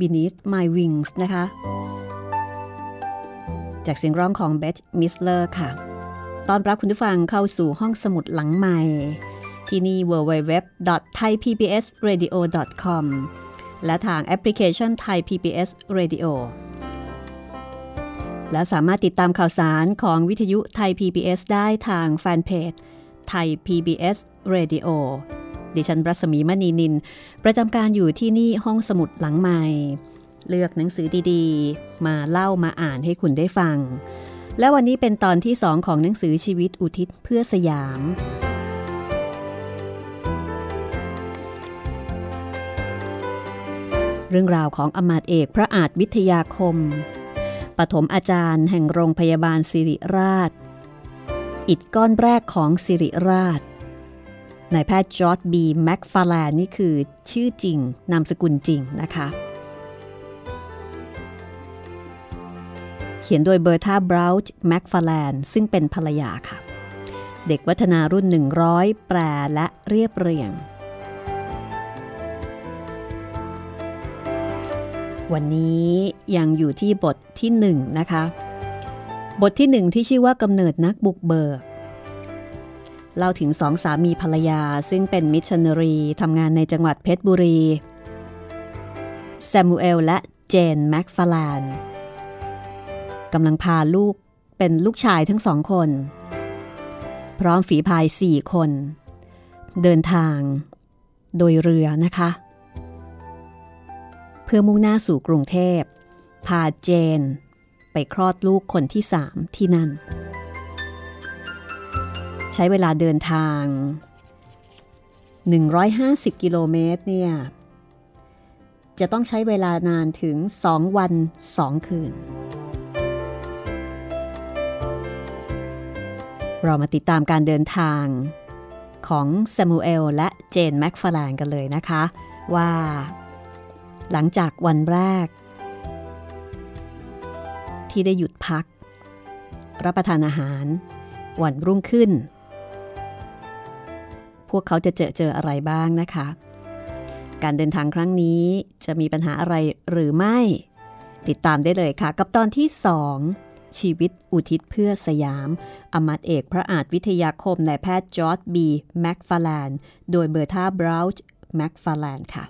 Beneath My Wings นะคะ จากเสียงร้องของเบธมิสเลอร์ค่ะ ตอนรับคุณผู้ฟังเข้าสู่ห้องสมุดหลังใหม่ ที่นี่ www.thaipbsradio.com และทางแอปพลิเคชัน Thai PBS Radio และสามารถติดตามข่าวสารของวิทยุไทย PBS ได้ทางแฟนเพจไทย PBS Radio ด ฉันรัศมีมณีนิน ประจำการอยู่ที่นี่ห้องสมุดหลังใหม่ เลือกหนังสือดีๆ มาเล่ามาอ่านให้คุณได้ฟัง และวันนี้เป็นตอนที่สองของหนังสือชีวิตอุทิศเพื่อสยาม เรื่องราวของอมาตเอกพระอาจวิทยาคม ปฐมอาจารย์แห่งโรงพยาบาลสิริราช อิดก้อนแรกของสิริราช นายแพทย์จอร์ดบีแม็กฟาแลนนี่คือชื่อจริง นามสกุลจริงนะคะ เขียนโดยเบอร์ธาบราวน์แม็กฟาแลนซึ่งเป็นภรรยาค่ะ เด็กวัฒนารุ่น 100 แปลและเรียบเรียง วันนี้ยังอยู่ที่บทที่หนึ่งนะคะ บทที่หนึ่งที่ชื่อว่ากำเนิดนักบุกเบิก เล่าถึงสองสามีภรรยาซึ่งเป็นมิชชันนารีทำงานในจังหวัดเพชรบุรีแซมูเอลและเจนแม็กฟาร์แลนด์กำลังพาลูกเป็นลูกชายทั้งสองคน พร้อมฝีพายสี่คน เดินทางโดยเรือนะคะ เพื่อมุ่งหน้าสู่กรุงเทพ พาเจน ไปคลอดลูกคนที่สามที่นั่น ใช้เวลาเดินทาง 150 กิโลเมตรเนี่ย จะต้องใช้เวลานานถึง 2 วัน 2 คืน เรามาติดตามการเดินทางของซามูเอลและเจนแม็กฟาแลนกันเลยนะคะ ว่าหลังจากวันแรก ที่ได้หยุดพัก รับประทานอาหาร วันรุ่งขึ้น พวกเขาจะเจอเจออะไรบ้างนะคะ การเดินทางครั้งนี้จะมีปัญหาอะไรหรือไม่ ติดตามได้เลยค่ะ กับตอนที่ 2 ชีวิตอุทิศเพื่อสยาม อมัตเอกพระอาจวิทยาคมนายแพทย์จอร์ดบีแม็กฟาแลนโดยเบอร์ธาบราวช์แม็กฟาแลนค่ะ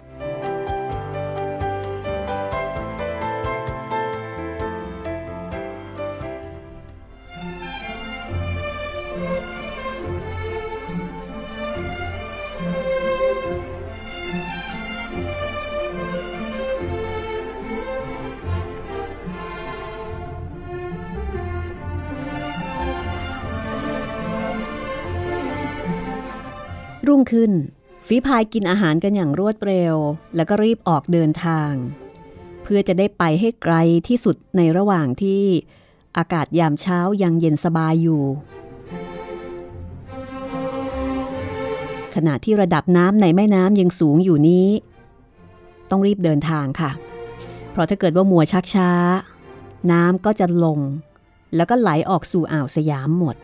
ขึ้น ฝีพายกินอาหารกันอย่างรวดเร็ว แล้วก็รีบออกเดินทาง เพื่อจะได้ไปให้ไกลที่สุดในระหว่างที่อากาศยามเช้ายังเย็นสบายอยู่ ขณะที่ระดับน้ำในแม่น้ำยังสูงอยู่นี้ ต้องรีบเดินทางค่ะ เพราะถ้าเกิดว่ามัวชักช้า น้ำก็จะลง แล้วก็ไหลออกสู่อ่าวสยามหมด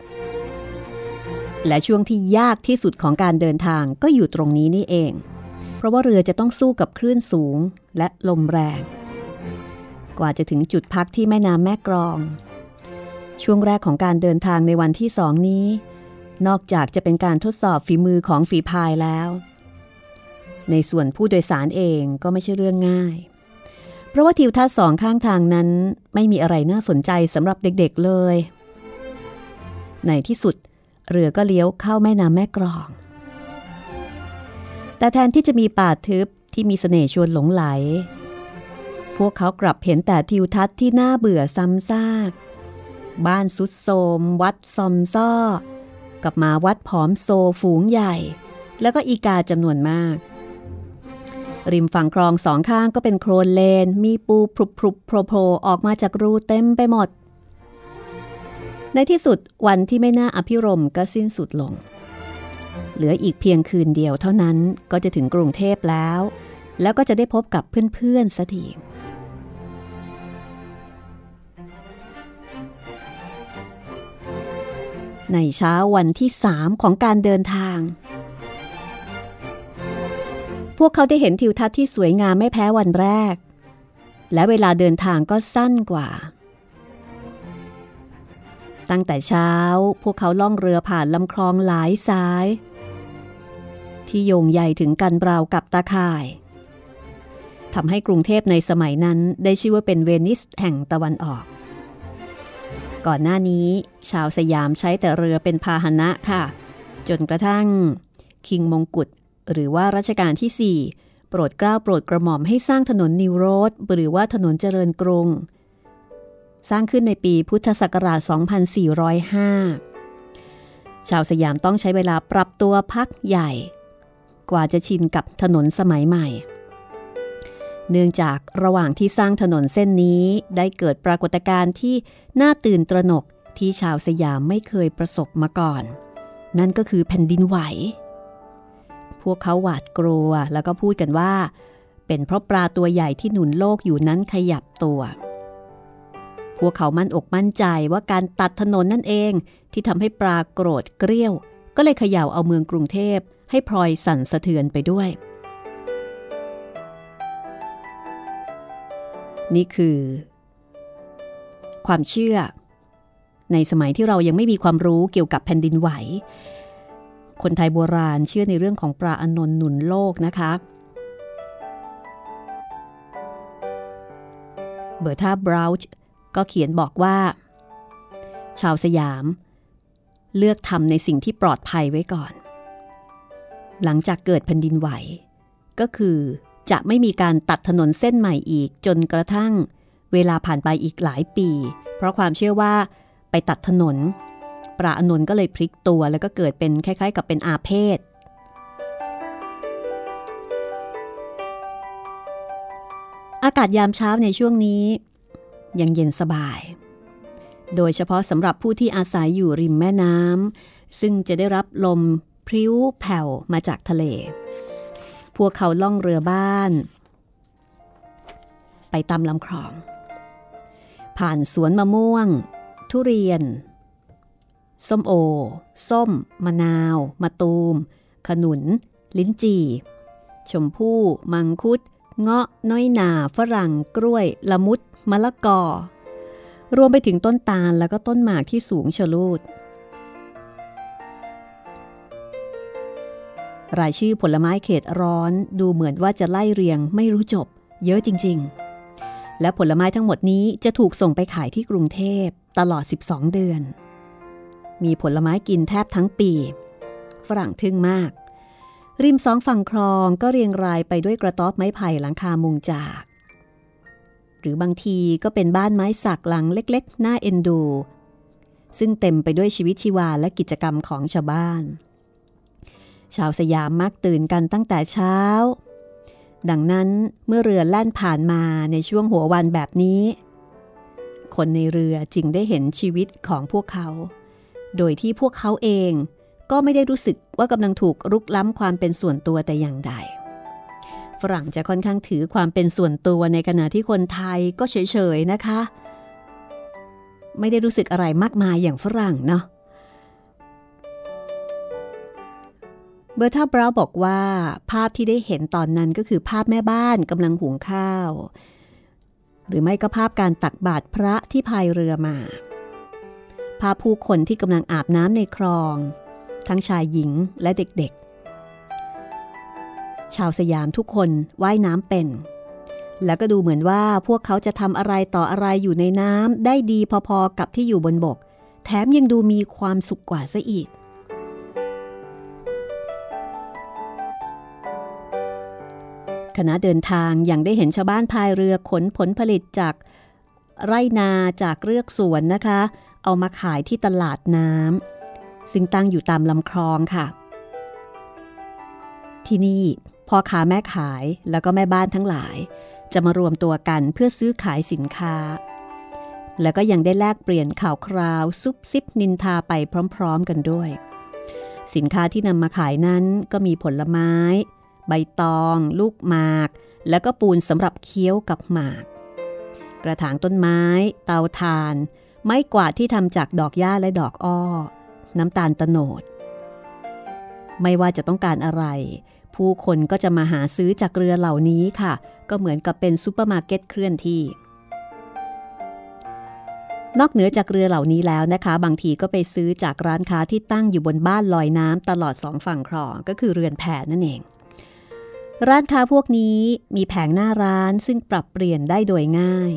และช่วงที่ยากที่สุดของการเดินทางก็อยู่ตรงนี้นี่เอง เพราะว่าเรือจะต้องสู้กับคลื่นสูงและลมแรง กว่าจะถึงจุดพักที่แม่น้ำแม่กรอง ช่วงแรกของการเดินทางในวันที่สองนี้ นอกจากจะเป็นการทดสอบฝีมือของฝีพายแล้ว ในส่วนผู้โดยสารเองก็ไม่ใช่เรื่องง่าย เพราะว่าทิวทัศน์สองข้างทางนั้นไม่มีอะไรน่าสนใจสำหรับเด็กๆเลย ในที่สุด เรือก็เลี้ยวเข้าแม่น้ำแม่กรอง แต่แทนที่จะมีป่าทึบที่มีเสน่ห์ชวนหลงไหล พวกเขากลับเห็นแต่ทิวทัศน์ที่น่าเบื่อซ้ำซาก บ้านสุดโทมวัดซอมซ้อกับมาวัดผอมโซฝูงใหญ่ แล้วก็อีกาจำนวนมาก ริมฝั่งคลองสองข้างก็เป็นโครนเลน มีปูพรุบพรุบโผล่ออกมาจากรูเต็มไปหมด ในที่สุดวันที่ไม่น่าอภิรมก็สิ้นสุดลง เหลืออีกเพียงคืนเดียวเท่านั้นก็จะถึงกรุงเทพแล้ว แล้วก็จะได้พบกับเพื่อนๆสักทีในเช้าวันที่สามของการเดินทาง พวกเขาได้เห็นทิวทัศน์ที่สวยงามไม่แพ้วันแรก และเวลาเดินทางก็สั้นกว่า ตั้งแต่เช้า พวกเขาล่องเรือผ่านลำคลองหลายสาย ที่โยงใหญ่ถึงกันราวกับตาข่ายทำให้กรุงเทพในสมัยนั้นได้ชื่อว่าเป็นเวนิสแห่งตะวันออก ก่อนหน้านี้ชาวสยามใช้แต่เรือเป็นพาหนะค่ะ จนกระทั่ง คิงมงกุฎหรือว่ารัชกาลที่ 4 โปรดเกล้าโปรดกระหม่อมให้สร้างถนนนิวโรดหรือว่าถนนเจริญกรุง สร้างขึ้นในปีพุทธศักราช 2405 ชาวสยามต้องใช้เวลาปรับตัวพักใหญ่ กว่าจะชินกับถนนสมัยใหม่ เนื่องจากระหว่างที่สร้างถนนเส้นนี้ได้เกิดปรากฏการณ์ที่น่าตื่นตระหนกที่ชาวสยามไม่เคยประสบมาก่อน นั่นก็คือแผ่นดินไหว พวกเขาหวาดกลัวแล้วก็พูดกันว่า เป็นเพราะปลาตัวใหญ่ที่หนุนโลกอยู่นั้นขยับตัว พวกเขามั่นอกมั่นใจว่าการตัดถนนนั่นเองที่ทำให้ปลาโกรธเกรี้ยว ก็เลยเขย่าเอาเมืองกรุงเทพให้พลอยสั่นสะเทือนไปด้วย นี่คือ ความเชื่อ ในสมัยที่เรายังไม่มีความรู้เกี่ยวกับแผ่นดินไหว คนไทยโบราณเชื่อในเรื่องของปลาอนนท์หนุนโลกนะคะเบอร์ธาบราวช์ ก็เขียนบอกว่า ชาวสยาม เลือกทำในสิ่งที่ปลอดภัยไว้ก่อน หลังจากเกิดแผ่นดินไหว ก็คือจะไม่มีการตัดถนนเส้นใหม่อีกจนกระทั่ง เวลาผ่านไปอีกหลายปี เพราะความเชื่อว่าไปตัดถนน ปราอนนท์ก็เลยพลิกตัวแล้วก็เกิดเป็นคล้าย ๆ กับเป็นอาเพศอากาศยามเช้าในช่วงนี้ ยังเย็นสบาย โดยเฉพาะสำหรับผู้ที่อาศัยอยู่ริมแม่น้ำซึ่งจะได้รับลมพริ้วแผ่วมาจากทะเล พวกเขาล่องเรือบ้าน ไปตามลำคลอง ผ่านสวนมะม่วง ทุเรียน ส้มโอ ส้ม มะนาว มะตูม ขนุน ลิ้นจี่ ชมพู่ มังคุด เงาะ น้อยหนาฝรั่ง กล้วย ละมุด มะละกอ รวมไปถึงต้นตาลแล้วก็ต้นหมากที่สูงชะลูด รายชื่อผลไม้เขตร้อนดูเหมือนว่าจะไล่เรียงไม่รู้จบ เยอะจริง ๆ และผลไม้ทั้งหมดนี้จะถูกส่งไปขายที่กรุงเทพตลอด 12 เดือน มีผลไม้กินแทบทั้งปี ฝรั่งทึ่งมาก ริมสองฝั่งคลองก็เรียงรายไปด้วยกระต๊อบไม้ไผ่หลังคามุงจาก หรือบางทีก็เป็นบ้านไม้สักหลังเล็กๆ หน่าเอ็นดู ซึ่งเต็มไปด้วยชีวิตชีวาและกิจกรรมของชาวบ้าน ชาวสยามมักตื่นกันตั้งแต่เช้า ดังนั้นเมื่อเรือแล่นผ่านมาในช่วงหัววันแบบนี้ คนในเรือจึงได้เห็นชีวิตของพวกเขา โดยที่พวกเขาเองก็ไม่ได้รู้สึกว่ากำลังถูกรุกล้ำความเป็นส่วนตัวแต่อย่างใด ฝรั่งจะค่อนข้างถือความเป็นส่วนตัวในขณะที่คนไทยก็เฉยๆนะคะ ไม่ได้รู้สึกอะไรมากมายอย่างฝรั่งเนาะเบอร์ธาบราบอกว่า ภาพที่ได้เห็นตอนนั้นก็คือภาพแม่บ้านกำลังหุงข้าว หรือไม่ก็ภาพการตักบาตรพระที่พายเรือมา ภาพผู้คนที่กำลังอาบน้ำในคลอง ทั้งชายหญิงและเด็กๆ ชาวสยามทุกคนว่ายน้ำเป็น แล้วก็ดูเหมือนว่าพวกเขาจะทำอะไรต่ออะไรอยู่ในน้ำได้ดีพอๆกับที่อยู่บนบก แถมยังดูมีความสุขกว่าซะอีก คณะเดินทางยังได้เห็นชาวบ้านพายเรือขนผลผลิตจากไร่นาจากเรือกสวนนะคะ เอามาขายที่ตลาดน้ำซึ่งตั้งอยู่ตามลำคลองค่ะ ที่นี่ พ่อค้าแม่ขายแล้วก็แม่บ้านทั้งหลาย จะมารวมตัวกันเพื่อซื้อขายสินค้า แล้วก็ยังได้แลกเปลี่ยนข่าวคราวซุบซิบนินทาไปพร้อมๆกันด้วย สินค้าที่นำมาขายนั้นก็มีผลไม้ ใบตอง ลูกหมาก แล้วก็ปูนสำหรับเคี้ยวกับหมาก กระถางต้นไม้ เตาถ่าน ไม้กวาดที่ทำจากดอกหญ้าและดอกอ้อ น้ำตาลตะโนดไม่ว่าจะต้องการอะไร ผู้คนก็จะมาหาซื้อจากเรือเหล่านี้ค่ะ ก็เหมือนกับเป็นซูเปอร์มาร์เก็ตเคลื่อนที่ นอกเหนือจากเรือเหล่านี้แล้วนะคะ บางทีก็ไปซื้อจากร้านค้าที่ตั้งอยู่บนบ้านลอยน้ำตลอดสองฝั่งคลองก็คือเรือนแพนั่นเอง ร้านค้าพวกนี้มีแผงหน้าร้านซึ่งปรับเปลี่ยนได้โดยง่าย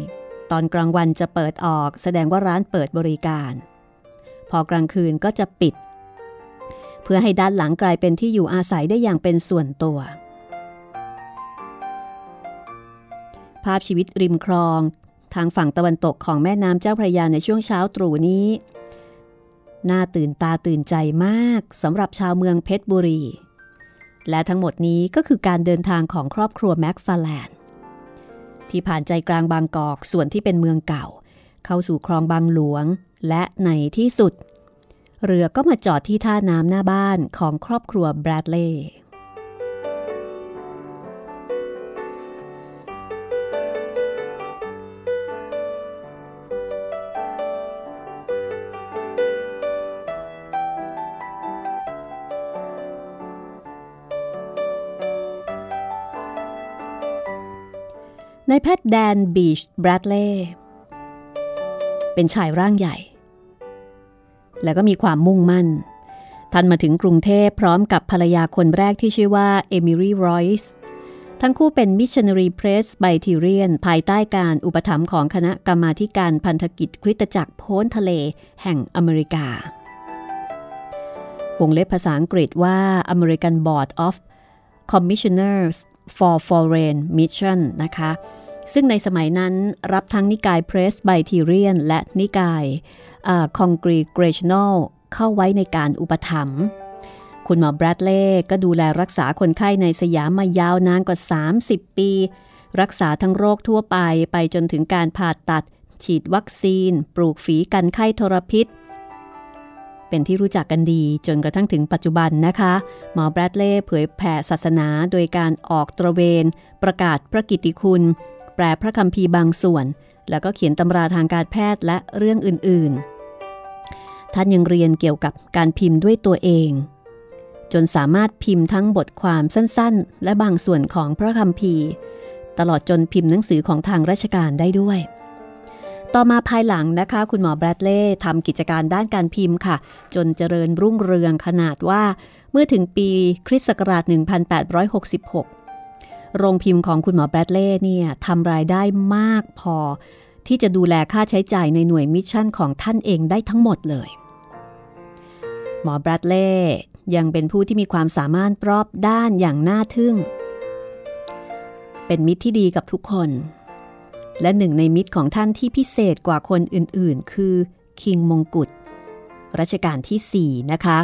ตอนกลางวันจะเปิดออก แสดงว่าร้านเปิดบริการ พอกลางคืนก็จะปิด เพื่อให้ด้านหลังกลายเป็นที่อยู่อาศัยได้อย่างเป็นส่วนตัว ภาพชีวิตริมคลอง ทางฝั่งตะวันตกของแม่น้ำเจ้าพระยาในช่วงเช้าตรู่นี้ น่าตื่นตาตื่นใจมากสำหรับชาวเมืองเพชรบุรี และทั้งหมดนี้ก็คือการเดินทางของครอบครัวแม็กฟาแลนที่ผ่านใจกลางบางกอกส่วนที่เป็นเมืองเก่า เข้าสู่คลองบางหลวง และในที่สุด เรือก็มาจอดที่ท่าน้ำหน้าบ้านของครอบครัวแบรดเลย์นายแพทย์แดนบีชแบรดเล่เป็นชายร่างใหญ่ แล้วก็มีความมุ่งมั่น ท่านมาถึงกรุงเทพพร้อมกับภรรยาคนแรกที่ชื่อว่าเอมิลี่รอยส์ทั้งคู่เป็นมิชชันนารีเพรสไบทีเรียน ภายใต้การอุปถัมภ์ของคณะกรรมการพันธกิจคริสตจักรโพ้นทะเลแห่งอเมริกาวงเล็บภาษาอังกฤษว่า American Board of Commissioners for Foreign Missions นะคะ ซึ่งในสมัยนั้นรับทั้งนิกายเพรสไบทีเรียนและนิกาย Congregational เข้าไว้ในการอุปถัมภ์คุณหมอแบรดเล่ก็ดูแลรักษาคนไข้ในสยามมายาวนานกว่า 30 ปี รักษาทั้งโรคทั่วไปไปจนถึงการผ่าตัด ฉีดวัคซีน ปลูกฝีกันไข้ทรพิษ เป็นที่รู้จักกันดีจนกระทั่งถึงปัจจุบันนะคะ หมอแบรดเล่เผยแผ่ศาสนาโดยการออกตระเวน ประกาศพระกิตติคุณ แปลพระคัมภีร์บางส่วน แล้วก็เขียนตำราทางการแพทย์และเรื่องอื่นๆ ท่านยังเรียนเกี่ยวกับการพิมพ์ด้วยตัวเอง จนสามารถพิมพ์ทั้งบทความสั้นๆ และบางส่วนของพระคัมภีร์ ตลอดจนพิมพ์หนังสือของทางราชการได้ด้วย ต่อมาภายหลังนะคะ คุณหมอแบรดเล่ทำกิจการด้านการพิมพ์ค่ะ จนเจริญรุ่งเรืองขนาดว่า เมื่อถึงปีคริสต์ศักราช 1866 โรงพิมพ์ของคุณหมอแบรดเล่เนี่ยทำรายได้มากพอที่จะดูแลค่าใช้จ่ายในหน่วยมิชชั่นของท่านเองได้ทั้งหมดเลย หมอบรดเล่ยังเป็นผู้ที่มีความสามารถรอบด้านอย่างน่าทึ่ง เป็นมิตรที่ดีกับทุกคน และหนึ่งในมิตรของท่านที่พิเศษกว่าคนอื่นๆ คือคิงมงกุฎรัชกาลที่ 4 นะคะ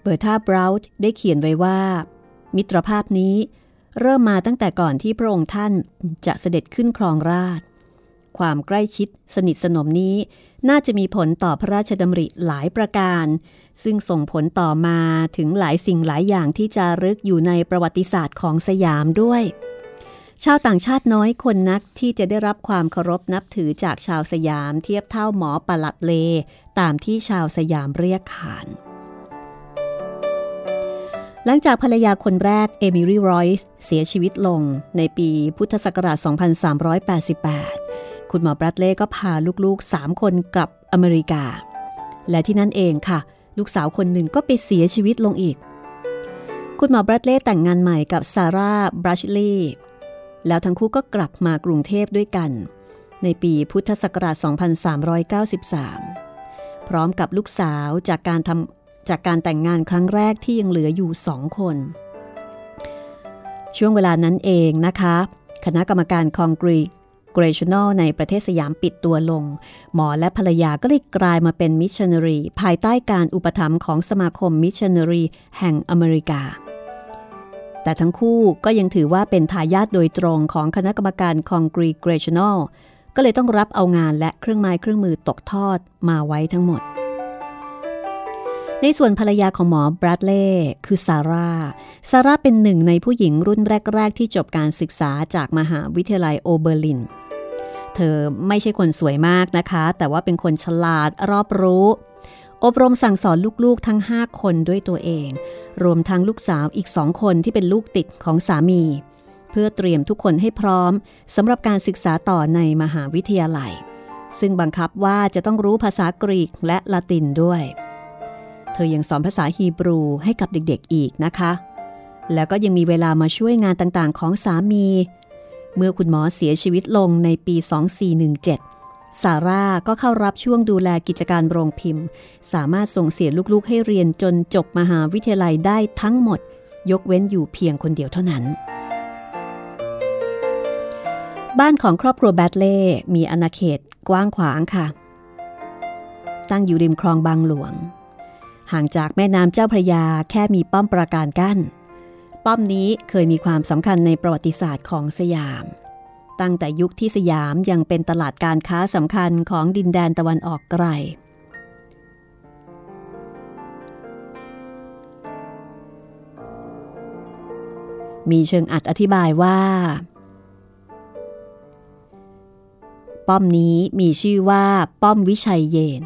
เบอร์ธาบราวด์ได้เขียนไว้ว่า มิตรภาพนี้เริ่มมาตั้งแต่ก่อนที่พระองค์ท่านจะเสด็จขึ้นครองราช ความใกล้ชิดสนิทสนมนี้น่าจะมีผลต่อพระราชดำริหลายประการ ซึ่งส่งผลต่อมาถึงหลายสิ่งหลายอย่างที่จะรึกอยู่ในประวัติศาสตร์ของสยามด้วย ชาวต่างชาติน้อยคนนักที่จะได้รับความเคารพนับถือจากชาวสยามเทียบเท่าหมอปลัดเล ตามที่ชาวสยามเรียกขานหลังจากภรรยาคนแรกเอมิลี่รอยส์เสียชีวิตลงในปีพุทธศักราช 2388 คุณหมอบรัดเล่ก็พาลูกๆ 3 คนกลับอเมริกา และที่นั่นเองค่ะ ลูกสาวคนหนึ่งก็ไปเสียชีวิตลงอีก คุณหมอบรัดเล่แต่งงานใหม่กับซาร่าบรัชลีย์แล้วทั้งคู่ก็กลับมากรุงเทพด้วยกัน ในปีพุทธศักราช 2393 พร้อมกับลูกสาวจากการทำจากการแต่งงานครั้งแรกที่ยังเหลืออยู่สองคน ช่วงเวลานั้นเองนะคะ คณะกรรมการ Congregational ในประเทศสยามปิดตัวลง หมอและภรรยาก็เลยกลายมาเป็นมิชชันนารี ภายใต้การอุปถัมภ์ของสมาคมมิชชันนารีแห่งอเมริกา แต่ทั้งคู่ก็ยังถือว่าเป็นทายาทโดยตรงของคณะกรรมการ Congregational ก็เลยต้องรับเอางานและเครื่องไม้เครื่องมือตกทอดมาไว้ทั้งหมด ในส่วนภรรยาของหมอแบรดเล่คือซาร่า ซาร่าเป็นหนึ่งในผู้หญิงรุ่นแรก ๆ ที่จบการศึกษาจากมหาวิทยาลัยโอเบอร์ลิน เธอไม่ใช่คนสวยมากนะคะ แต่ว่าเป็นคนฉลาดรอบรู้ อบรมสั่งสอนลูกๆทั้ง 5 คนด้วยตัวเอง รวมทั้งลูกสาวอีกสองคนที่เป็นลูกติดของสามี เพื่อเตรียมทุกคนให้พร้อมสำหรับการศึกษาต่อในมหาวิทยาลัย ซึ่งบังคับว่าจะต้องรู้ภาษากรีกและละตินด้วย เธอยังสอนภาษาฮีบรูให้กับเด็กๆอีกนะคะ แล้วก็ยังมีเวลามาช่วยงานต่างๆ ของสามี เมื่อคุณหมอเสียชีวิตลงในปี 2417 ซาร่าก็เข้ารับช่วงดูแลกิจการโรงพิมพ์ สามารถส่งเสียลูกๆให้เรียนจนจบมหาวิทยาลัยได้ทั้งหมด ยกเว้นอยู่เพียงคนเดียวเท่านั้น บ้านของครอบครัวแบดเล่มีอาณาเขตกว้างขวางค่ะ ตั้งอยู่ริมคลองบางหลวง ห่างจากแม่น้ำเจ้าพระยาแค่มีป้อมปราการกั้น ป้อมนี้เคยมีความสำคัญในประวัติศาสตร์ของสยาม ตั้งแต่ยุคที่สยามยังเป็นตลาดการค้าสำคัญของดินแดนตะวันออกไกล มีเชิงอัดอธิบายว่า ป้อมนี้มีชื่อว่าป้อมวิชัยเยน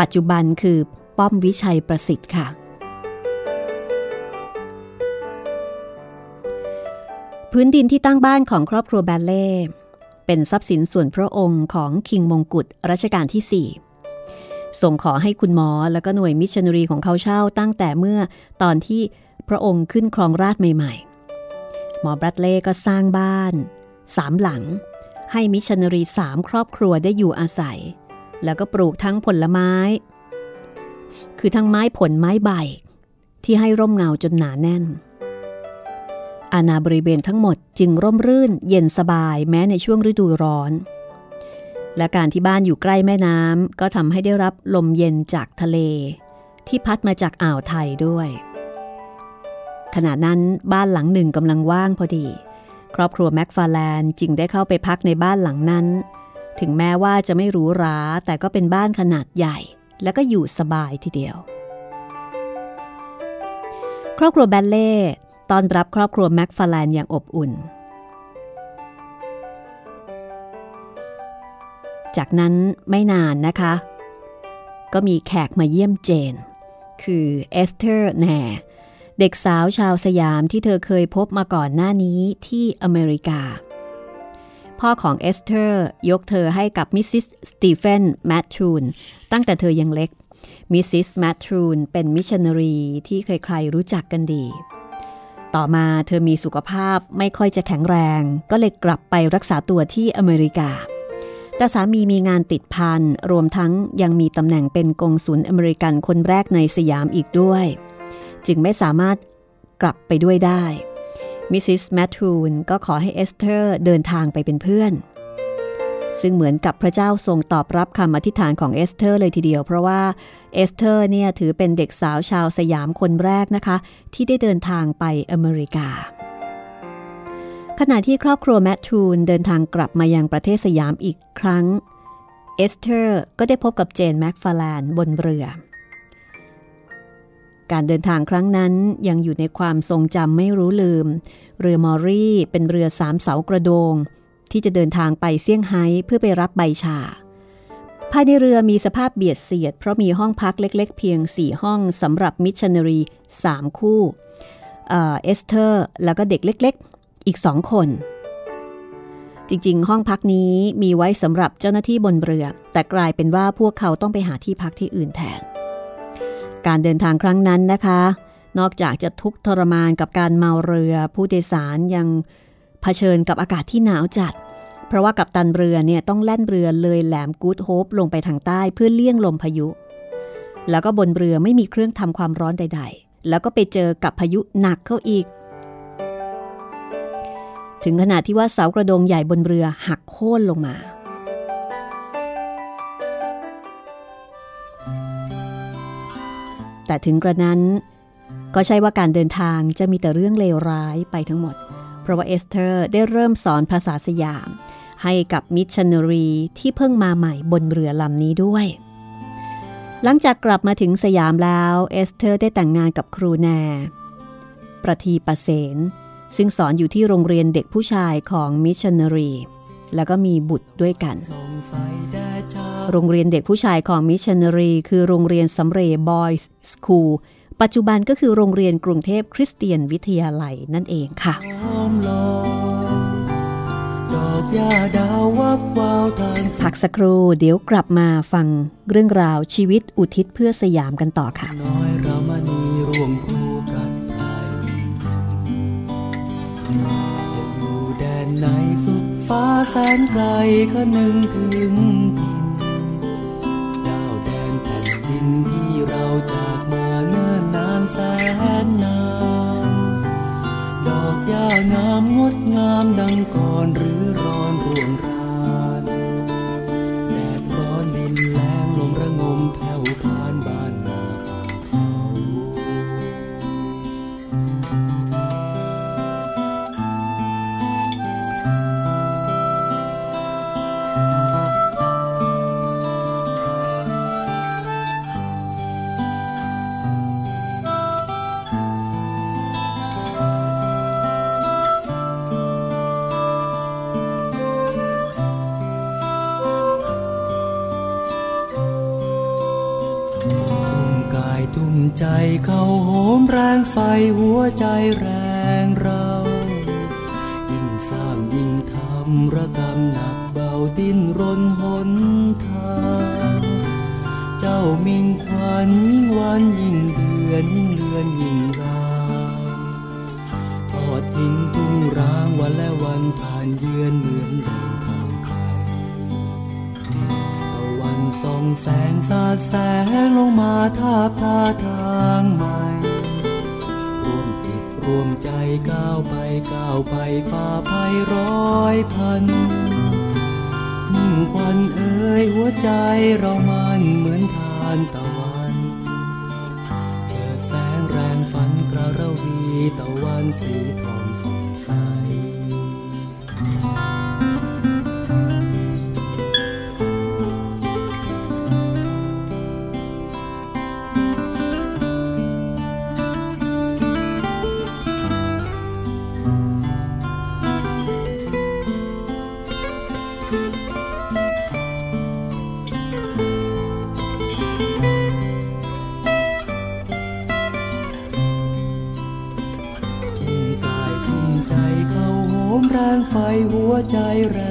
ปัจจุบันคือป้อมวิชัยประสิทธิ์ค่ะ พื้นดินที่ตั้งบ้านของครอบครัวแบลเล่ เป็นทรัพย์สินส่วนพระองค์ของคิงมงกุฎรัชกาลที่ 4 ส่งขอให้คุณหมอและก็หน่วยมิชชันนารีของเขาเช่าตั้งแต่เมื่อตอนที่พระองค์ขึ้นครองราชใหม่ ๆ หมอแบรดเล่ก็สร้างบ้านสามหลัง ให้มิชชันนารีสามครอบครัวได้อยู่อาศัย แล้วก็ปลูกทั้งผลไม้ คือทั้งไม้ผลไม้ใบ ที่ให้ร่มเงาจนหนาแน่น อาณาบริเวณทั้งหมดจึงร่มรื่นเย็นสบายแม้ในช่วงฤดูร้อน และการที่บ้านอยู่ใกล้แม่น้ำก็ทำให้ได้รับลมเย็นจากทะเล ที่พัดมาจากอ่าวไทยด้วย ขณะนั้นบ้านหลังหนึ่งกำลังว่างพอดี ครอบครัวแม็กฟาแลนจึงได้เข้าไปพักในบ้านหลังนั้น ถึงแม้ว่าจะไม่หรูหราแต่ก็เป็นบ้านขนาดใหญ่ และก็อยู่สบายทีเดียวครอบครัวแบลเล่ ตอนรับครอบครัวแม็กฟาแลนอย่างอบอุ่น จากนั้นไม่นานนะคะ ก็มีแขกมาเยี่ยมเจน คือเอสเธอร์แนเด็กสาวชาวสยามที่เธอเคยพบมาก่อนหน้านี้ที่อเมริกา พ่อของเอสเธอร์ยกเธอให้กับ Mrs. สตีเฟนแมททูนตั้งแต่เธอยังเล็ก Mrs. แมททูนเป็นมิชชันนารีที่ใครๆรู้จักกันดี ต่อมาเธอมีสุขภาพไม่ค่อยจะแข็งแรง ก็เลยกลับไปรักษาตัวที่อเมริกา แต่สามีมีงานติดพันรวมทั้งยังมีตำแหน่งเป็นกงสุลอเมริกันคนแรกในสยามอีกด้วย จึงไม่สามารถกลับไปด้วยได้ Mrs. แมททูนก็ขอให้เอสเธอร์เดินทางไปเป็นเพื่อน ซึ่งเหมือนกับพระเจ้าทรงตอบรับคำอธิษฐานของเอสเธอร์เลยทีเดียว เพราะว่าเอสเธอร์เนี่ยถือเป็นเด็กสาวชาวสยามคนแรกนะคะ ที่ได้เดินทางไปอเมริกา ขณะที่ครอบครัวแมททูนเดินทางกลับมายังประเทศสยามอีกครั้งเอสเธอร์ก็ได้พบกับเจนแม็กฟาแลนบนเรือ การเดินทางครั้งนั้นยังอยู่ในความทรงจำไม่รู้ลืม เรือมอรี่เป็นเรือสามเสากระโดง ที่จะเดินทางไปเซี่ยงไฮ้เพื่อไปรับใบชา ภายในเรือมีสภาพเบียดเสียด เพราะมีห้องพักเล็กๆ เพียง 4 ห้องสำหรับมิชชันนารี 3 คู่เอสเธอร์ แล้วก็เด็กเล็กๆ อีกสองคน จริงๆ ห้องพักนี้มีไว้สำหรับเจ้าหน้าที่บนเรือ แต่กลายเป็นว่าพวกเขาต้องไปหาที่พักที่อื่นแทน การเดินทางครั้งนั้นนะคะ นอกจากจะทุกข์ทรมานกับการเมาเรือ ผู้โดยสารยัง เผชิญกับอากาศที่หนาวจัด เพราะว่ากับตันเรือเนี่ยต้องแล่นเรือเลยแหลมกูดโฮปลงไปทางใต้เพื่อเลี่ยงลมพายุ แล้วก็บนเรือไม่มีเครื่องทำความร้อนใด ๆ แล้วก็ไปเจอกับพายุหนักเข้าอีก ถึงขนาดที่ว่าเสากระโดงใหญ่บนเรือหักโค่นลงมาแต่ถึงกระนั้น ก็ใช่ว่าการเดินทางจะมีแต่เรื่องเลวร้ายไปทั้งหมด ราะว่าเอสเธอร์ได้เริ่มสอนภาษาสยาม ให้กับมิชชันนารีที่เพิ่งมาใหม่บนเรือลำนี้ด้วย หลังจากกลับมาถึงสยามแล้วเอสเธอร์ได้แต่งงานกับครูแนประทีปะเสนซึ่งสอนอยู่ที่โรงเรียนเด็กผู้ชายของมิชชันนารีแล้วก็มีบุตรด้วยกัน โรงเรียนเด็กผู้ชายของมิชชันนารีคือโรงเรียนสำเหร่ Boys School ปัจจุบันก็คือโรงเรียนกรุงเทพคริสเตียนวิทยาลัยนั่นเองค่ะพักสักครู่เดี๋ยวกลับมาฟังเรื่องราวชีวิตอุทิศเพื่อสยามกันต่อค่ะน้อยรามณีร่วงพรูพรัดพายลมเย็นจะอยู่แดนไหนสุดฟ้าแสนไกลก็นึงถึงดินดาวแดนแผ่นดินที่เราจากมาเนิ่นานแสนนาน ดอกหญ้างามงดงามดังก่อนหรือ มใจเข้าโหมแรงไฟหัวใจแรงเรา ยิ่งสร้างยิ่งทำระกำหนักเบาดิ้นรนหนทางเจ้ามิ่งควันยิ่งวันยิ่งเดือนยิ่งเลือนยิ่งรางทอดทิ้งทุ่งร้างวันและวันผ่านเยือนเหมือนเดินทางไกลตะวันส่องแสงสาดแสงลงมาทาบ ท่าทางใหม่ ร่วมจิตร่วมใจก้าวไปก้าวไปฝ่าภัยร้อยพันนิ่งควันเอ่ยหัวใจเรามันเหมือนทานตะวันเจิดแสงแรงฝันกระระวีตะวันสีทองสองใส หัวใจแร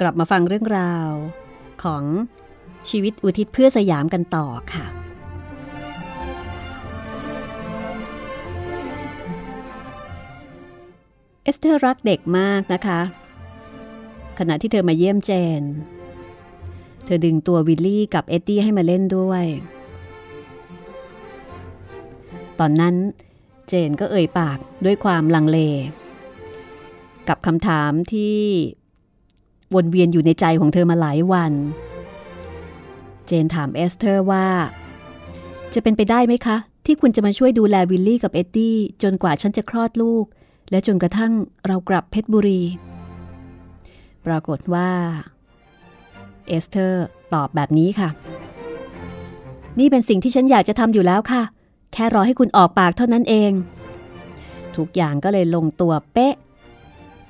กลับมาฟังเรื่องราวของชีวิตอุทิศเพื่อสยามกันต่อค่ะ เอสเธอร์รักเด็กมากนะคะ ขณะที่เธอมาเยี่ยมเจน เธอดึงตัววิลลี่กับเอ็ดดี้ให้มาเล่นด้วย ตอนนั้นเจนก็เอ่ยปากด้วยความลังเล กับคำถามที่ วนเวียนอยู่ในใจของเธอมาหลายวัน เจนถามเอสเธอร์ว่า จะเป็นไปได้ไหมคะ ที่คุณจะมาช่วยดูแลวิลลี่กับเอ็ดดี้จนกว่าฉันจะคลอดลูก และจนกระทั่งเรากลับเพชรบุรี ปรากฏว่า เอสเธอร์ตอบแบบนี้ค่ะ นี่เป็นสิ่งที่ฉันอยากจะทำอยู่แล้วค่ะ แค่รอให้คุณออกปากเท่านั้นเอง ทุกอย่างก็เลยลงตัวเป๊ะ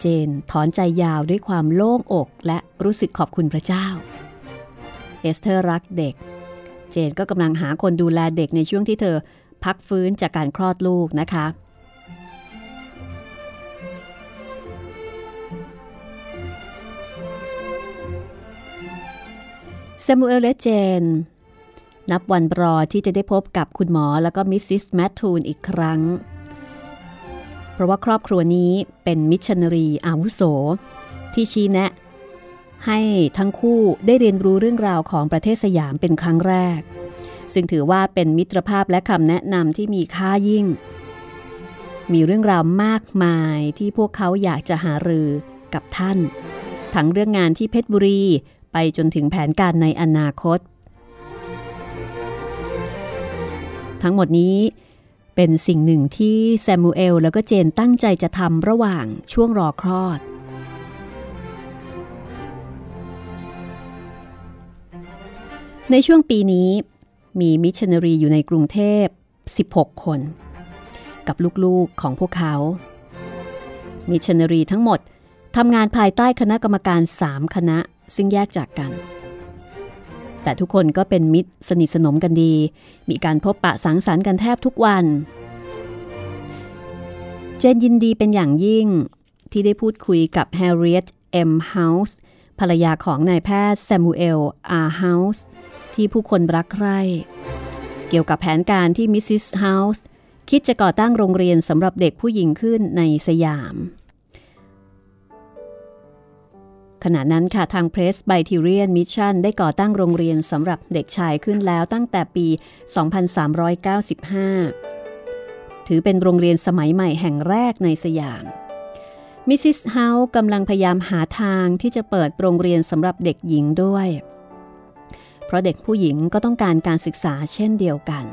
เจนถอนใจยาวด้วยความโล่งอกและรู้สึกขอบคุณพระเจ้า เอสเธอร์รักเด็ก เจนก็กำลังหาคนดูแลเด็กในช่วงที่เธอพักฟื้นจากการคลอดลูกนะคะแซมูเอลและเจน นับวันรอที่จะได้พบกับคุณหมอแล้วก็ Mrs. แมททูนอีกครั้ง เพราะว่าครอบครัวนี้เป็นมิชชันนารีอาวุโส ที่ชี้แนะ ให้ทั้งคู่ได้เรียนรู้เรื่องราวของประเทศสยามเป็นครั้งแรก ซึ่งถือว่าเป็นมิตรภาพและคำแนะนำที่มีค่ายิ่ง มีเรื่องราวมากมายที่พวกเขาอยากจะหารือกับท่าน ทั้งเรื่องงานที่เพชรบุรีไปจนถึงแผนการในอนาคต ทั้งหมดนี้ เป็นสิ่งหนึ่งที่แซมูเอลแล้วก็เจนตั้งใจจะทำระหว่างช่วงรอคลอด ในช่วงปีนี้มีมิชชันนารีอยู่ในกรุงเทพ 16 คน กับลูกๆของพวกเขา มิชชันนารีทั้งหมดทำงานภายใต้คณะกรรมการ 3 คณะซึ่งแยกจากกัน แต่ทุกคนก็เป็นมิตรสนิทสนมกันดี มีการพบปะสังสรรค์กันแทบทุกวัน เจนยินดีเป็นอย่างยิ่งที่ได้พูดคุยกับ Harriet M. House ภรรยาของนายแพทย์ Samuel R. House ที่ผู้คนรักใคร่เกี่ยวกับแผนการที่ Mrs. เฮาส์คิดจะก่อตั้งโรงเรียนสำหรับเด็กผู้หญิงขึ้นในสยาม ขณะนั้นค่ะทาง Presbyterian Mission ได้ก่อตั้งโรงเรียนสำหรับเด็กชายขึ้นแล้วตั้งแต่ปี 2395 ถือเป็นโรงเรียนสมัยใหม่แห่งแรกในสยาม มิสซิสเฮาส์กำลังพยายามหาทางที่จะเปิดโรงเรียนสำหรับเด็กหญิงด้วย เพราะเด็กผู้หญิงก็ต้องการการศึกษาเช่นเดียวกัน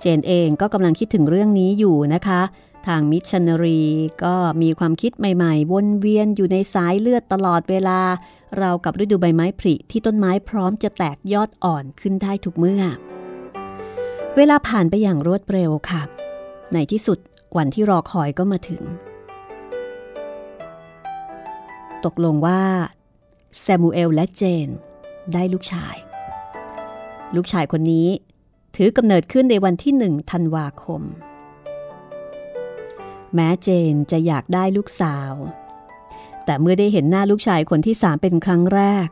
เจนเองก็กำลังคิดถึงเรื่องนี้อยู่นะคะ ทางมิชชันนารีก็มีความคิดใหม่ๆ วนเวียนอยู่ในสายเลือดตลอดเวลา เรากับฤดูใบไม้ผลิที่ต้นไม้พร้อมจะแตกยอดอ่อนขึ้นได้ทุกเมื่อ เวลาผ่านไปอย่างรวดเร็วค่ะ ในที่สุดวันที่รอคอยก็มาถึง ตกลงว่าแซมูเอลและเจน ได้ลูกชาย ลูกชายคนนี้ ถือกำเนิดขึ้นในวันที่หนึ่งธันวาคม แม้เจนจะอยากได้ลูกสาว แต่เมื่อได้เห็นหน้าลูกชายคนที่สามเป็นครั้งแรก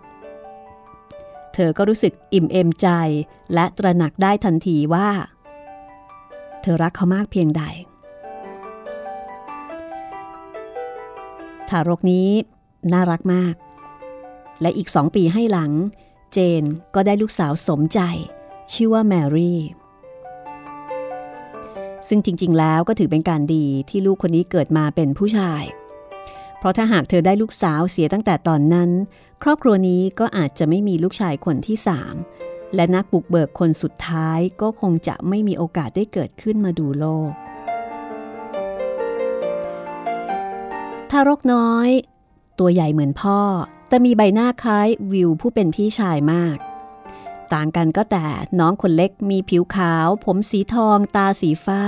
เธอก็รู้สึกอิ่มเอมใจและตระหนักได้ทันทีว่า เธอรักเขามากเพียงใด ทารกนี้น่ารักมาก และอีกสองปีให้หลัง เจนก็ได้ลูกสาวสมใจ ชื่อว่าแมรี่ ซึ่งจริง ๆ แล้วก็ถือเป็นการดีที่ลูกคนนี้เกิดมาเป็นผู้ชาย เพราะถ้าหากเธอได้ลูกสาวเสียตั้งแต่ตอนนั้น ครอบครัวนี้ก็อาจจะไม่มีลูกชายคนที่สามและนักบุกเบิกคนสุดท้ายก็คงจะไม่มีโอกาสได้เกิดขึ้นมาดูโลก ทารกน้อย ตัวใหญ่เหมือนพ่อ แต่มีใบหน้าคล้ายวิลล์ผู้เป็นพี่ชายมาก ต่างกันก็แต่น้องคนเล็กมีผิวขาว ผมสีทอง ตาสีฟ้า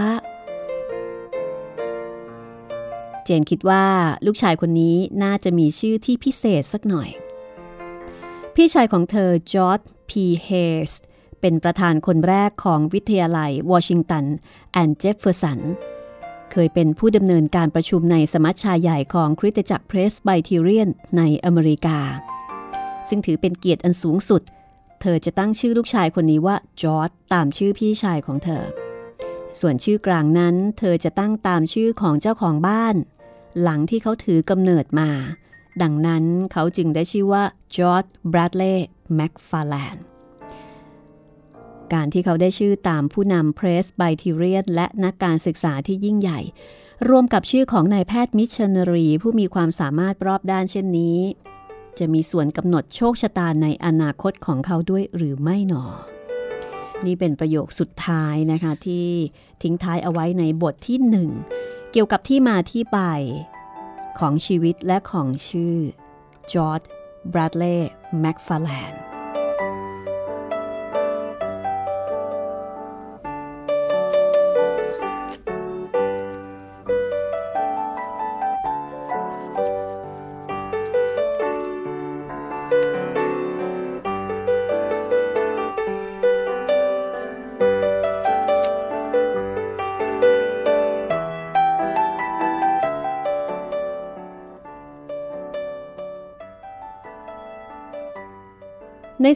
เจนคิดว่าลูกชายคนนี้น่าจะมีชื่อที่พิเศษสักหน่อย พี่ชายของเธอจอร์จพีเฮสเป็นประธานคนแรกของวิทยาลัยวอชิงตันแอนด์เจฟเฟอร์สัน เคยเป็นผู้ดำเนินการประชุมในสมัชชาใหญ่ของคริสตจักรเพรสไบเทเรียนในอเมริกา ซึ่งถือเป็นเกียรติอันสูงสุด เธอจะตั้งชื่อลูกชายคนนี้ว่าจอร์จตามชื่อพี่ชายของเธอ ส่วนชื่อกลางนั้นเธอจะตั้งตามชื่อของเจ้าของบ้าน หลังที่เขาถือกำเนิดมา ดังนั้นเขาจึงได้ชื่อว่าจอร์จแบรดเลย์แม็กฟาแลนการที่เขาได้ชื่อตามผู้นำเพรสไบทีเรียนและนักการศึกษาที่ยิ่งใหญ่ รวมกับชื่อของนายแพทย์มิชชันนารีผู้มีความสามารถรอบด้านเช่นนี้ จะมีส่วนกำหนดโชคชะตาในอนาคตของเขาด้วยหรือไม่หนอ นี่เป็นประโยคสุดท้ายนะคะที่ทิ้งท้ายเอาไว้ในบทที่หนึ่งเกี่ยวกับที่มาที่ไป ของชีวิตและของชื่อจอร์จบรัดเล่แม็กฟาแลนด์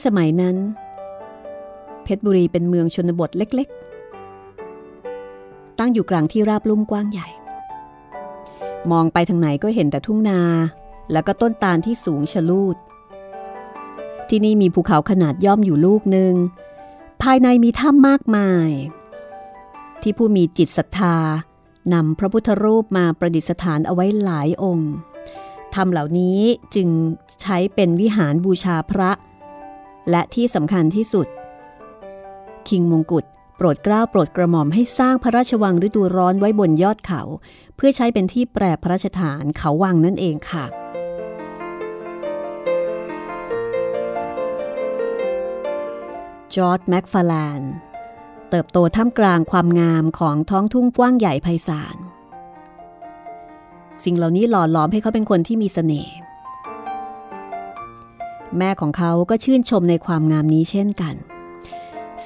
สมัยนั้น เพชรบุรีเป็นเมืองชนบทเล็กๆ ตั้งอยู่กลางที่ราบลุ่มกว้างใหญ่ มองไปทางไหนก็เห็นแต่ทุ่งนา แล้วก็ต้นตาลที่สูงชะลูด ที่นี่มีภูเขาขนาดย่อมอยู่ลูกหนึ่ง ภายในมีถ้ำมากมาย ที่ผู้มีจิตศรัทธานำพระพุทธรูปมาประดิษฐานเอาไว้หลายองค์ถ้ำเหล่านี้จึงใช้เป็นวิหารบูชาพระ และที่สำคัญที่สุด คิงมงกุฎโปรดเกล้าโปรดกระหม่อมให้สร้างพระราชวังฤดูร้อนไว้บนยอดเขา เพื่อใช้เป็นที่แปรพระราชฐานเขาวังนั่นเองค่ะ จอร์ดแม็กฟาแลนเติบโตท่ามกลางความงามของท้องทุ่งกว้างใหญ่ไพศาล สิ่งเหล่านี้หล่อหลอมให้เขาเป็นคนที่มีสเสน่ห์ แม่ของเขาก็ชื่นชมในความงามนี้เช่นกัน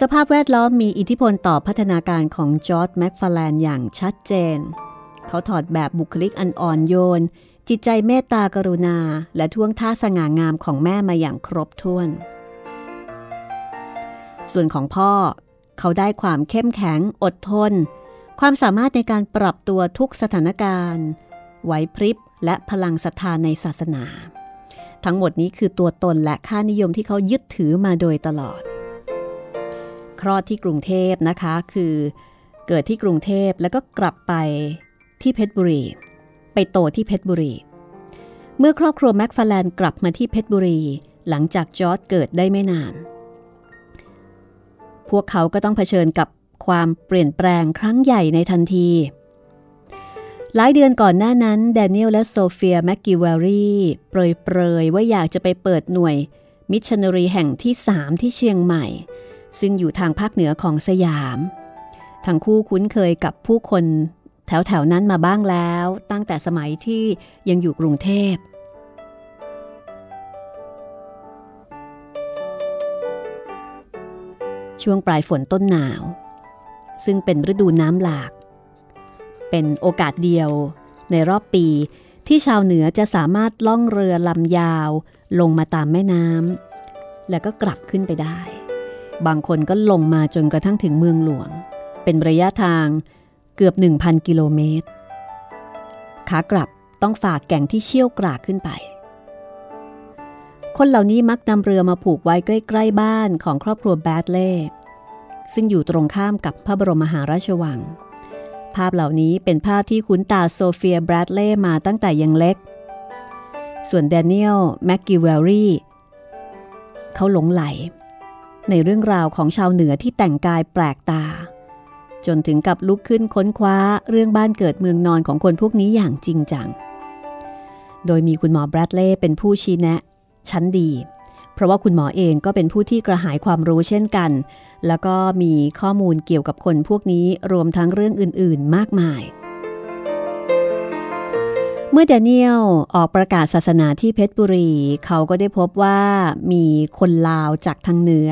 สภาพแวดล้อมมีอิทธิพลต่อพัฒนาการของจอร์ดแม็กฟาแลนอย่างชัดเจน เขาถอดแบบบุคลิกอันอ่อนโยน จิตใจเมตตากรุณา และท่วงท่าสง่างามของแม่มาอย่างครบถ้วน ส่วนของพ่อ เขาได้ความเข้มแข็งอดทน ความสามารถในการปรับตัวทุกสถานการณ์ ไหวพริบและพลังศรัทธาในศาสนา ทั้งหมดนี้คือตัวตนและค่านิยมที่เขายึดถือมาโดยตลอด คลอดที่กรุงเทพนะคะคือเกิดที่กรุงเทพแล้วก็กลับไปที่เพชรบุรี ไปโตที่เพชรบุรี เมื่อครอบครัวแม็กฟาแลนกลับมาที่เพชรบุรี หลังจากจอร์ดเกิดได้ไม่นาน พวกเขาก็ต้องเผชิญกับความเปลี่ยนแปลงครั้งใหญ่ในทันที หลายเดือนก่อนหน้านั้นแดเนียลและโซเฟียแมกกิลวารีเปรยๆ ว่าอยากจะไปเปิดหน่วยมิชชันนารีแห่งที่ 3 ที่เชียงใหม่ ซึ่งอยู่ทางภาคเหนือของสยาม ทั้งคู่คุ้นเคยกับผู้คนแถวๆ นั้นมาบ้างแล้ว ตั้งแต่สมัยที่ยังอยู่กรุงเทพ ช่วงปลายฝนต้นหนาว ซึ่งเป็นฤดูน้ำหลาก เป็นโอกาสเดียว ในรอบปีที่ชาวเหนือจะสามารถล่องเรือลำยาวลงมาตามแม่น้ำแล้วก็กลับขึ้นไปได้ บางคนก็ลงมาจนกระทั่งถึงเมืองหลวง เป็นระยะทางเกือบ 1,000 กิโลเมตร ขากลับต้องฝากแก่งที่เชี่ยวกรากขึ้นไป คนเหล่านี้มักนำเรือมาผูกไว้ใกล้ ๆ บ้านของครอบครัวแบรดเลย์ ซึ่งอยู่ตรงข้ามกับพระบรมมหาราชวัง ภาพเหล่านี้เป็นภาพที่คุ้นตาโซเฟียแบรดเลย์มาตั้งแต่ยังเล็ก ส่วนแดเนียลแม็กกิเวลรี่เขาหลงใหล ในเรื่องราวของชาวเหนือที่แต่งกายแปลกตา จนถึงกับลุกขึ้นค้นคว้าเรื่องบ้านเกิดเมืองนอนของคนพวกนี้อย่างจริงจัง โดยมีคุณหมอแบรดเล่เป็นผู้ชี้แนะ ชั้นดี เพราะว่าคุณหมอเองก็เป็นผู้ที่กระหายความรู้เช่นกัน แล้วก็มีข้อมูลเกี่ยวกับคนพวกนี้รวมทั้งเรื่องอื่นๆ มากมาย เมื่อแดเนียลออกประกาศศาสนาที่เพชรบุรี เขาก็ได้พบว่ามีคนลาวจากทางเหนือ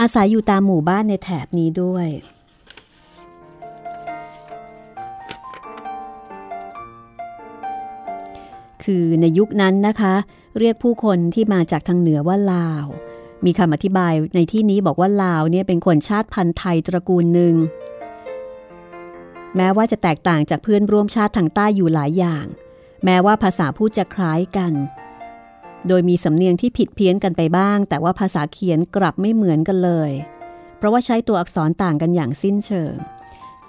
อาศัยอยู่ตามหมู่บ้านในแถบนี้ด้วยคือในยุคนั้นนะคะ เรียกผู้คนที่มาจากทางเหนือว่าลาว มีคำอธิบายในที่นี้บอกว่าลาวเนี่ยเป็นคนชาติพันธุ์ไทยตระกูลหนึ่ง แม้ว่าจะแตกต่างจากเพื่อนร่วมชาติทางใต้อยู่หลายอย่าง แม้ว่าภาษาพูดจะคล้ายกัน โดยมีสำเนียงที่ผิดเพี้ยนกันไปบ้าง แต่ว่าภาษาเขียนกลับไม่เหมือนกันเลย เพราะว่าใช้ตัวอักษรต่างกันอย่างสิ้นเชิง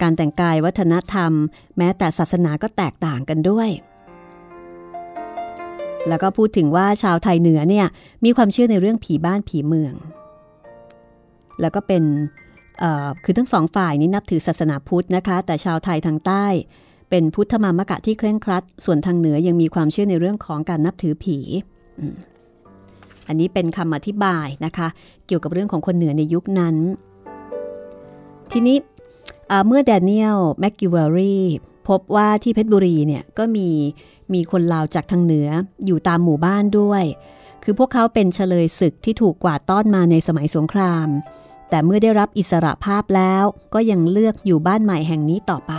การแต่งกายวัฒนธรรม แม้แต่ศาสนาก็แตกต่างกันด้วย แล้วก็พูดถึงว่าชาวไทยเหนือเนี่ยมีความเชื่อในเรื่องผีบ้านผีเมือง แล้วก็เป็นคือทั้งสองฝ่ายนี้นับถือศาสนาพุทธนะคะ แต่ชาวไทยทางใต้ เป็นพุทธมามกะที่เคร่งครัด ส่วนทางเหนือยังมีความเชื่อในเรื่องของการนับถือผีอันนี้เป็นคำอธิบายนะคะ เกี่ยวกับเรื่องของคนเหนือในยุคนั้น ทีนี้เมื่อแดเนียลแมกกิลวารีพบว่าที่เพชรบุรีเนี่ยก็มี มีคนลาวจากทางเหนืออยู่ตามหมู่บ้านด้วย คือพวกเขาเป็นเชลยศึกที่ถูกกวาดต้อนมาในสมัยสงคราม แต่เมื่อได้รับอิสรภาพแล้วก็ยังเลือกอยู่บ้านใหม่แห่งนี้ต่อไป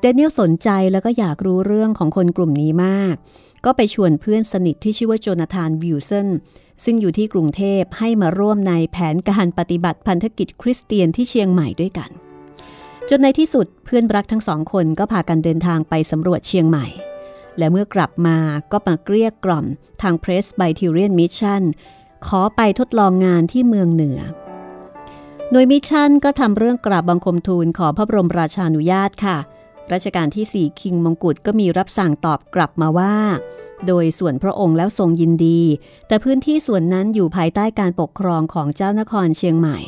แดเนียลสนใจแล้วก็อยากรู้เรื่องของคนกลุ่มนี้มาก ก็ไปชวนเพื่อนสนิทที่ชื่อว่าโจนาธานวิลสันซึ่งอยู่ที่กรุงเทพให้มาร่วมในแผนการปฏิบัติพันธกิจคริสเตียนที่เชียงใหม่ด้วยกันจนในที่สุดเพื่อนรักทั้งสองคนก็พากันเดินทางไปสำรวจเชียงใหม่ และเมื่อกลับมาก็มาเกลี้ยกล่อมทาง Presbyterian Mission ขอไปทดลองงานที่เมืองเหนือโดย Mission ก็ทำเรื่องกราบบังคมทูลขอพระบรมราชานุญาตค่ะ รัชกาลที่ 4 King มงกุฎก็มีรับสั่งตอบกลับมาว่า โดยส่วนพระองค์แล้วทรงยินดี แต่พื้นที่ส่วนนั้นอยู่ภายใต้การปกครองของเจ้านครเชียงใหม่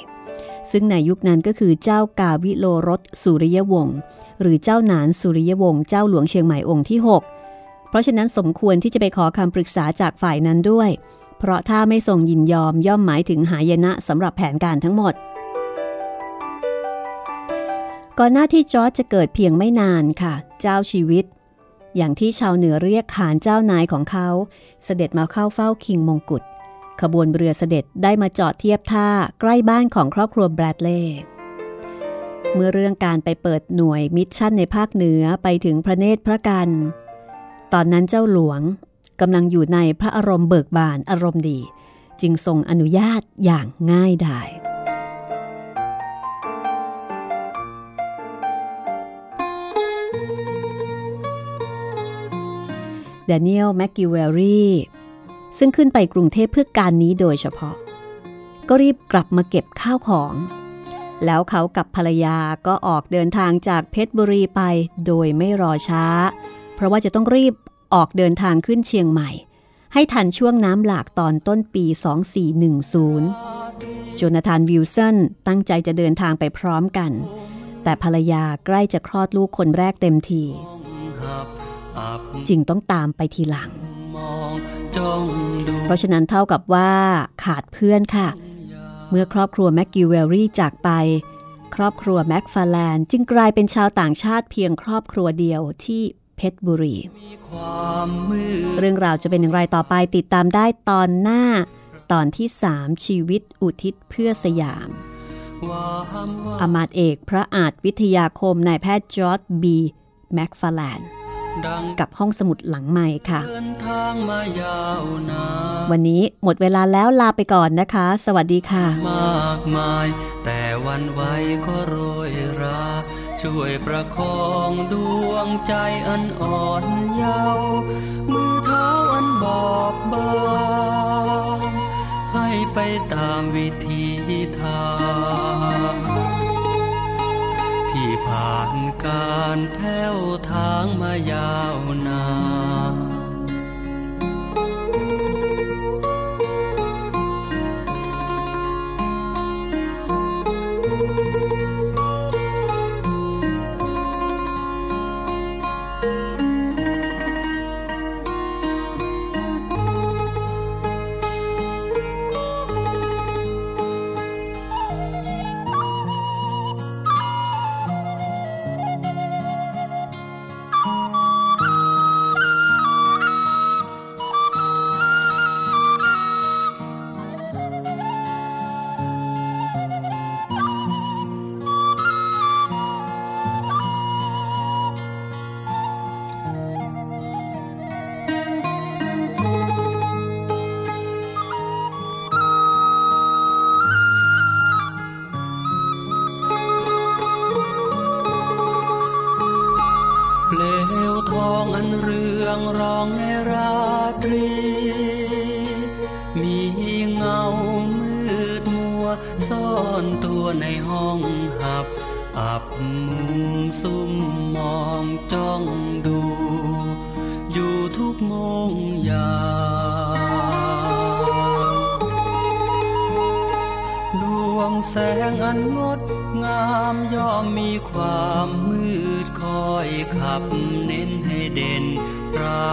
ซึ่งในยุคนั้นก็คือเจ้ากาวิโลรสสุริยวงศ์หรือเจ้าหนานสุริยวงศ์เจ้าหลวงเชียงใหม่องค์ที่ 6 เพราะฉะนั้นสมควรที่จะไปขอคำปรึกษาจากฝ่ายนั้นด้วย เพราะถ้าไม่ทรงยินยอมย่อมหมายถึงหายนะสำหรับแผนการทั้งหมด ก่อนหน้าที่จอร์จจะเกิดเพียงไม่นานค่ะ เจ้าชีวิต อย่างที่ชาวเหนือเรียกขานเจ้านายของเขา เสด็จมาเข้าเฝ้าคิงมงกุฎขบวนเรือเสด็จได้มาจอดเทียบท่าใกล้บ้านของครอบครัวแบรดเลย์เมื่อเรื่องการไปเปิดหน่วยมิชชั่นในภาคเหนือไปถึงพระเนตรพระกรรณ ตอนนั้นเจ้าหลวงกำลังอยู่ในพระอารมณ์เบิกบานอารมณ์ดี จึงทรงอนุญาตอย่างง่ายดายแดเนียลแมกกิเวลรี่ซึ่งขึ้นไปกรุงเทพเพื่อการนี้โดยเฉพาะ ก็รีบกลับมาเก็บข้าวของ แล้วเขากับภรรยาก็ออกเดินทางจากเพชรบุรีไปโดยไม่รอช้า เพราะว่าจะต้องรีบออกเดินทางขึ้นเชียงใหม่ ให้ทันช่วงน้ำหลากตอนต้นปี 2410 โจนาธานวิลสันตั้งใจจะเดินทางไปพร้อมกัน แต่ภรรยาใกล้จะคลอดลูกคนแรกเต็มที จึงต้องตามไปทีหลัง เพราะฉะนั้นเท่ากับว่าขาดเพื่อนค่ะ เมื่อครอบครัวแม็กกิวเวลรี่จากไปครอบครัวแม็กฟาแลนจึงกลายเป็นชาวต่างชาติเพียงครอบครัวเดียวที่ เพชรบุรี เรื่องราวจะเป็นอย่างไรต่อไปติดตามได้ตอนหน้า ตอนที่3ชีวิตอุทิศเพื่อสยามอำมาตย์เอกพระอาจวิทยาคมนายแพทย์จอร์จบีแม็กฟาแลนกับห้องสมุดหลังใหม่ค่ะ วันนี้หมดเวลาแล้วลาไปก่อนนะคะ สวัสดีค่ะ มากมาย แต่วันไว้ก็โรยรา ช่วยประคองดวงใจอันอ่อนเยาว์มือเท้าอันบอบบางให้ไปตามวิธีทางที่ผ่านการแผ้วทางมายาวนาน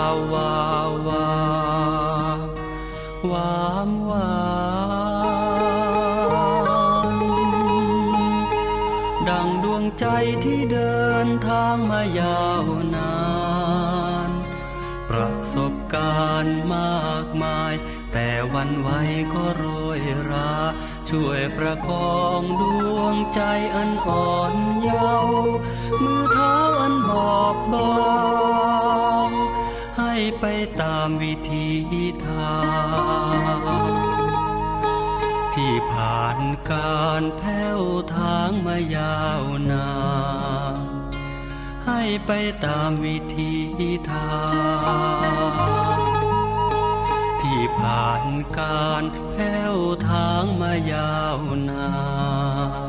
าววาวาวามวานดังดวงใจที่เดินทางมายาวนาน ประสบการณ์มากมาย แต่วันไว้ก็โรยรา ช่วยประคองดวงใจอันอ่อนเยาว์มือเท้าอันบอบบาง ไปตามวิธีทางที่ผ่านการแผ้วทางมายาวนานให้ไปตามวิธีทางที่ผ่านการแผ้วทางมายาวนาน